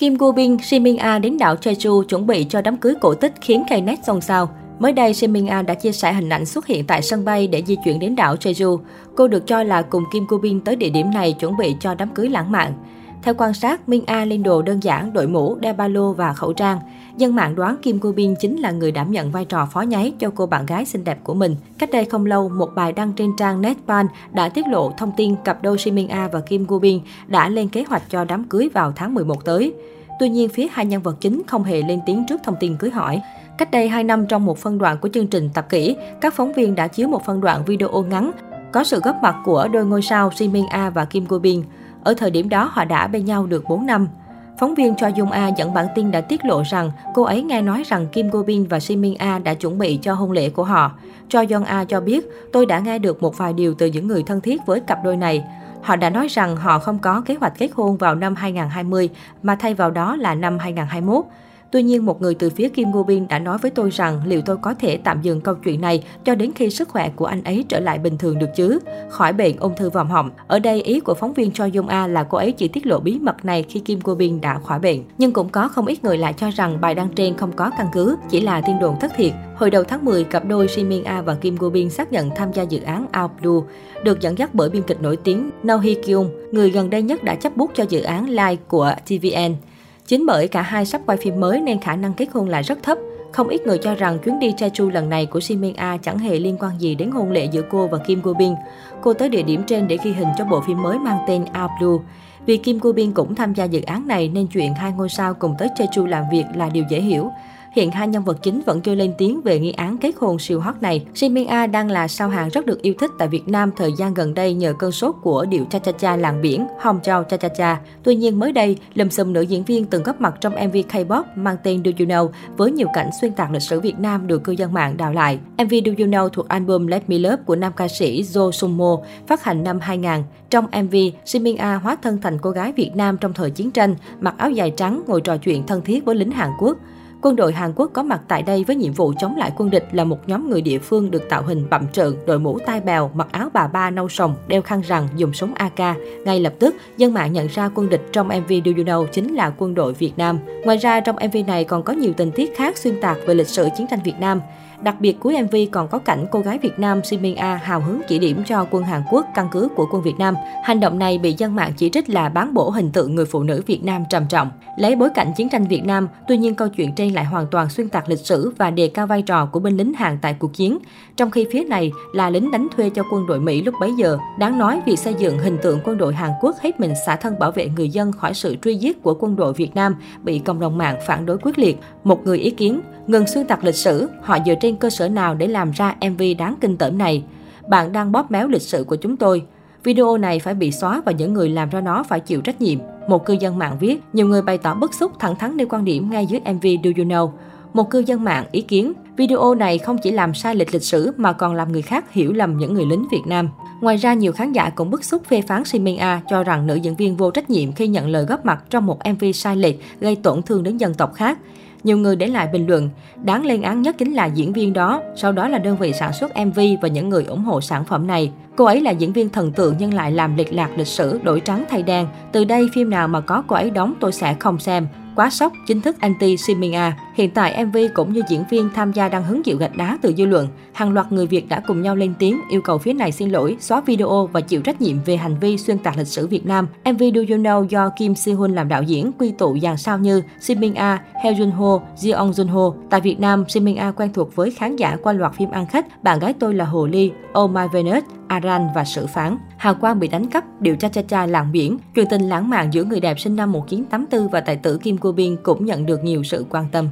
Kim Go Bin, Shin Min A đến đảo Jeju chuẩn bị cho đám cưới cổ tích khiến Knet xôn xao. Mới đây, Shin Min A đã chia sẻ hình ảnh xuất hiện tại sân bay để di chuyển đến đảo Jeju. Cô được cho là cùng Kim Go Bin tới địa điểm này chuẩn bị cho đám cưới lãng mạn. Theo quan sát, Min A lên đồ đơn giản, đội mũ, đeo ba lô và khẩu trang. Dân mạng đoán Kim Go Bin chính là người đảm nhận vai trò phó nháy cho cô bạn gái xinh đẹp của mình. Cách đây không lâu, một bài đăng trên trang Netpan đã tiết lộ thông tin cặp đôi Shin Min A và Kim Go Bin đã lên kế hoạch cho đám cưới vào tháng 11 tới. Tuy nhiên, phía hai nhân vật chính không hề lên tiếng trước thông tin cưới hỏi. Cách đây 2 năm trong một phân đoạn của chương trình Tập kỹ, các phóng viên đã chiếu một phân đoạn video ngắn có sự góp mặt của đôi ngôi sao Shin Min A và Kim Go Bin. Ở thời điểm đó, họ đã bên nhau được 4 năm. Phóng viên Cho Dung A dẫn bản tin đã tiết lộ rằng cô ấy nghe nói rằng Kim Go Bin và Shin Min A đã chuẩn bị cho hôn lễ của họ. Cho Young A cho biết, tôi đã nghe được một vài điều từ những người thân thiết với cặp đôi này. Họ đã nói rằng họ không có kế hoạch kết hôn vào năm 2020, mà thay vào đó là năm 2021. Tuy nhiên, một người từ phía Kim Go Bin đã nói với tôi rằng liệu tôi có thể tạm dừng câu chuyện này cho đến khi sức khỏe của anh ấy trở lại bình thường được chứ, khỏi bệnh ung thư vòm họng. Ở đây, ý của phóng viên Cho Dung A là cô ấy chỉ tiết lộ bí mật này khi Kim Go Bin đã khỏi bệnh. Nhưng cũng có không ít người lại cho rằng bài đăng trên không có căn cứ, chỉ là tin đồn thất thiệt. Hồi đầu tháng 10, cặp đôi Shin A và Kim Go Bin xác nhận tham gia dự án Out Blue, được dẫn dắt bởi biên kịch nổi tiếng No Hee Kyung, người gần đây nhất đã chấp bút cho dự án Live của TVN. Chính bởi cả hai sắp quay phim mới nên khả năng kết hôn là rất thấp. Không ít người cho rằng chuyến đi Jeju lần này của Shin Min A chẳng hề liên quan gì đến hôn lễ giữa cô và Kim Go Bin. Cô tới địa điểm trên để ghi hình cho bộ phim mới mang tên Out Blue. Vì Kim Go Bin cũng tham gia dự án này nên chuyện hai ngôi sao cùng tới Jeju làm việc là điều dễ hiểu. Hiện hai nhân vật chính vẫn chưa lên tiếng về nghi án kết hôn siêu hot này. Shin Min A đang là sao hàng rất được yêu thích tại Việt Nam thời gian gần đây nhờ cơn sốt của điệu cha cha cha làng biển Hong Chao cha cha cha. Tuy nhiên mới đây, lùm xùm nữ diễn viên từng góp mặt trong MV K-pop mang tên Do You Know với nhiều cảnh xuyên tạc lịch sử Việt Nam được cư dân mạng đào lại. MV Do You Know thuộc album Let Me Love của nam ca sĩ Jo Sung Mo phát hành năm 2000. Trong MV, Shin Min A hóa thân thành cô gái Việt Nam trong thời chiến tranh, mặc áo dài trắng ngồi trò chuyện thân thiết với lính Hàn Quốc. Quân đội Hàn Quốc có mặt tại đây với nhiệm vụ chống lại quân địch là một nhóm người địa phương được tạo hình bậm trợn, đội mũ tai bèo, mặc áo bà ba nâu sồng, đeo khăn rằn, dùng súng AK. Ngay lập tức, dân mạng nhận ra quân địch trong MV Do You Know chính là quân đội Việt Nam. Ngoài ra, trong MV này còn có nhiều tình tiết khác xuyên tạc về lịch sử chiến tranh Việt Nam. Đặc biệt cuối MV còn có cảnh cô gái Việt Nam Simin Min A hào hứng chỉ điểm cho quân Hàn Quốc căn cứ của quân Việt Nam. Hành động này bị dân mạng chỉ trích là bán bổ hình tượng người phụ nữ Việt Nam trầm trọng. Lấy bối cảnh chiến tranh Việt Nam, tuy nhiên câu chuyện trên lại hoàn toàn xuyên tạc lịch sử và đề cao vai trò của binh lính Hàn tại cuộc chiến. Trong khi phía này là lính đánh thuê cho quân đội Mỹ lúc bấy giờ. Đáng nói việc xây dựng hình tượng quân đội Hàn Quốc hết mình xả thân bảo vệ người dân khỏi sự truy giết của quân đội Việt Nam bị cộng đồng mạng phản đối quyết liệt. Một người ý kiến, ngừng xuyên tạc lịch sử, họ dựa trên trên cơ sở nào để làm ra MV đáng kinh tởm này? Bạn đang bóp méo lịch sử của chúng tôi. Video này phải bị xóa và những người làm ra nó phải chịu trách nhiệm. Một cư dân mạng viết, nhiều người bày tỏ bức xúc thẳng thắn nêu quan điểm ngay dưới MV Do You Know. Một cư dân mạng ý kiến, video này không chỉ làm sai lệch lịch sử mà còn làm người khác hiểu lầm những người lính Việt Nam. Ngoài ra, nhiều khán giả cũng bức xúc phê phán Simin A cho rằng nữ diễn viên vô trách nhiệm khi nhận lời góp mặt trong một MV sai lệch gây tổn thương đến dân tộc khác. Nhiều người để lại bình luận, đáng lên án nhất chính là diễn viên đó, sau đó là đơn vị sản xuất MV và những người ủng hộ sản phẩm này. Cô ấy là diễn viên thần tượng nhưng lại làm lịch lạc lịch sử đổi trắng thay đen. Từ đây phim nào mà có cô ấy đóng tôi sẽ không xem. Quá sốc, chính thức anti Simin A. Hiện tại MV cũng như diễn viên tham gia đang hứng chịu gạch đá từ dư luận. Hàng loạt người Việt đã cùng nhau lên tiếng yêu cầu phía này xin lỗi, xóa video và chịu trách nhiệm về hành vi xuyên tạc lịch sử Việt Nam. MV Do You Know do Kim Si Hun làm đạo diễn quy tụ dàn sao như Simin A, Heo Jun Ho, Jeong Jun Ho. Tại Việt Nam, Simin A quen thuộc với khán giả qua loạt phim ăn khách Bạn gái tôi là Hồ Ly, Oh My Venus, Aran và Sử Phán. Hào Quang bị đánh cắp, điều tra cha cha làng biển. Truyền tình lãng mạn giữa người đẹp sinh năm 1984 và tài tử Kim Cô Bin cũng nhận được nhiều sự quan tâm.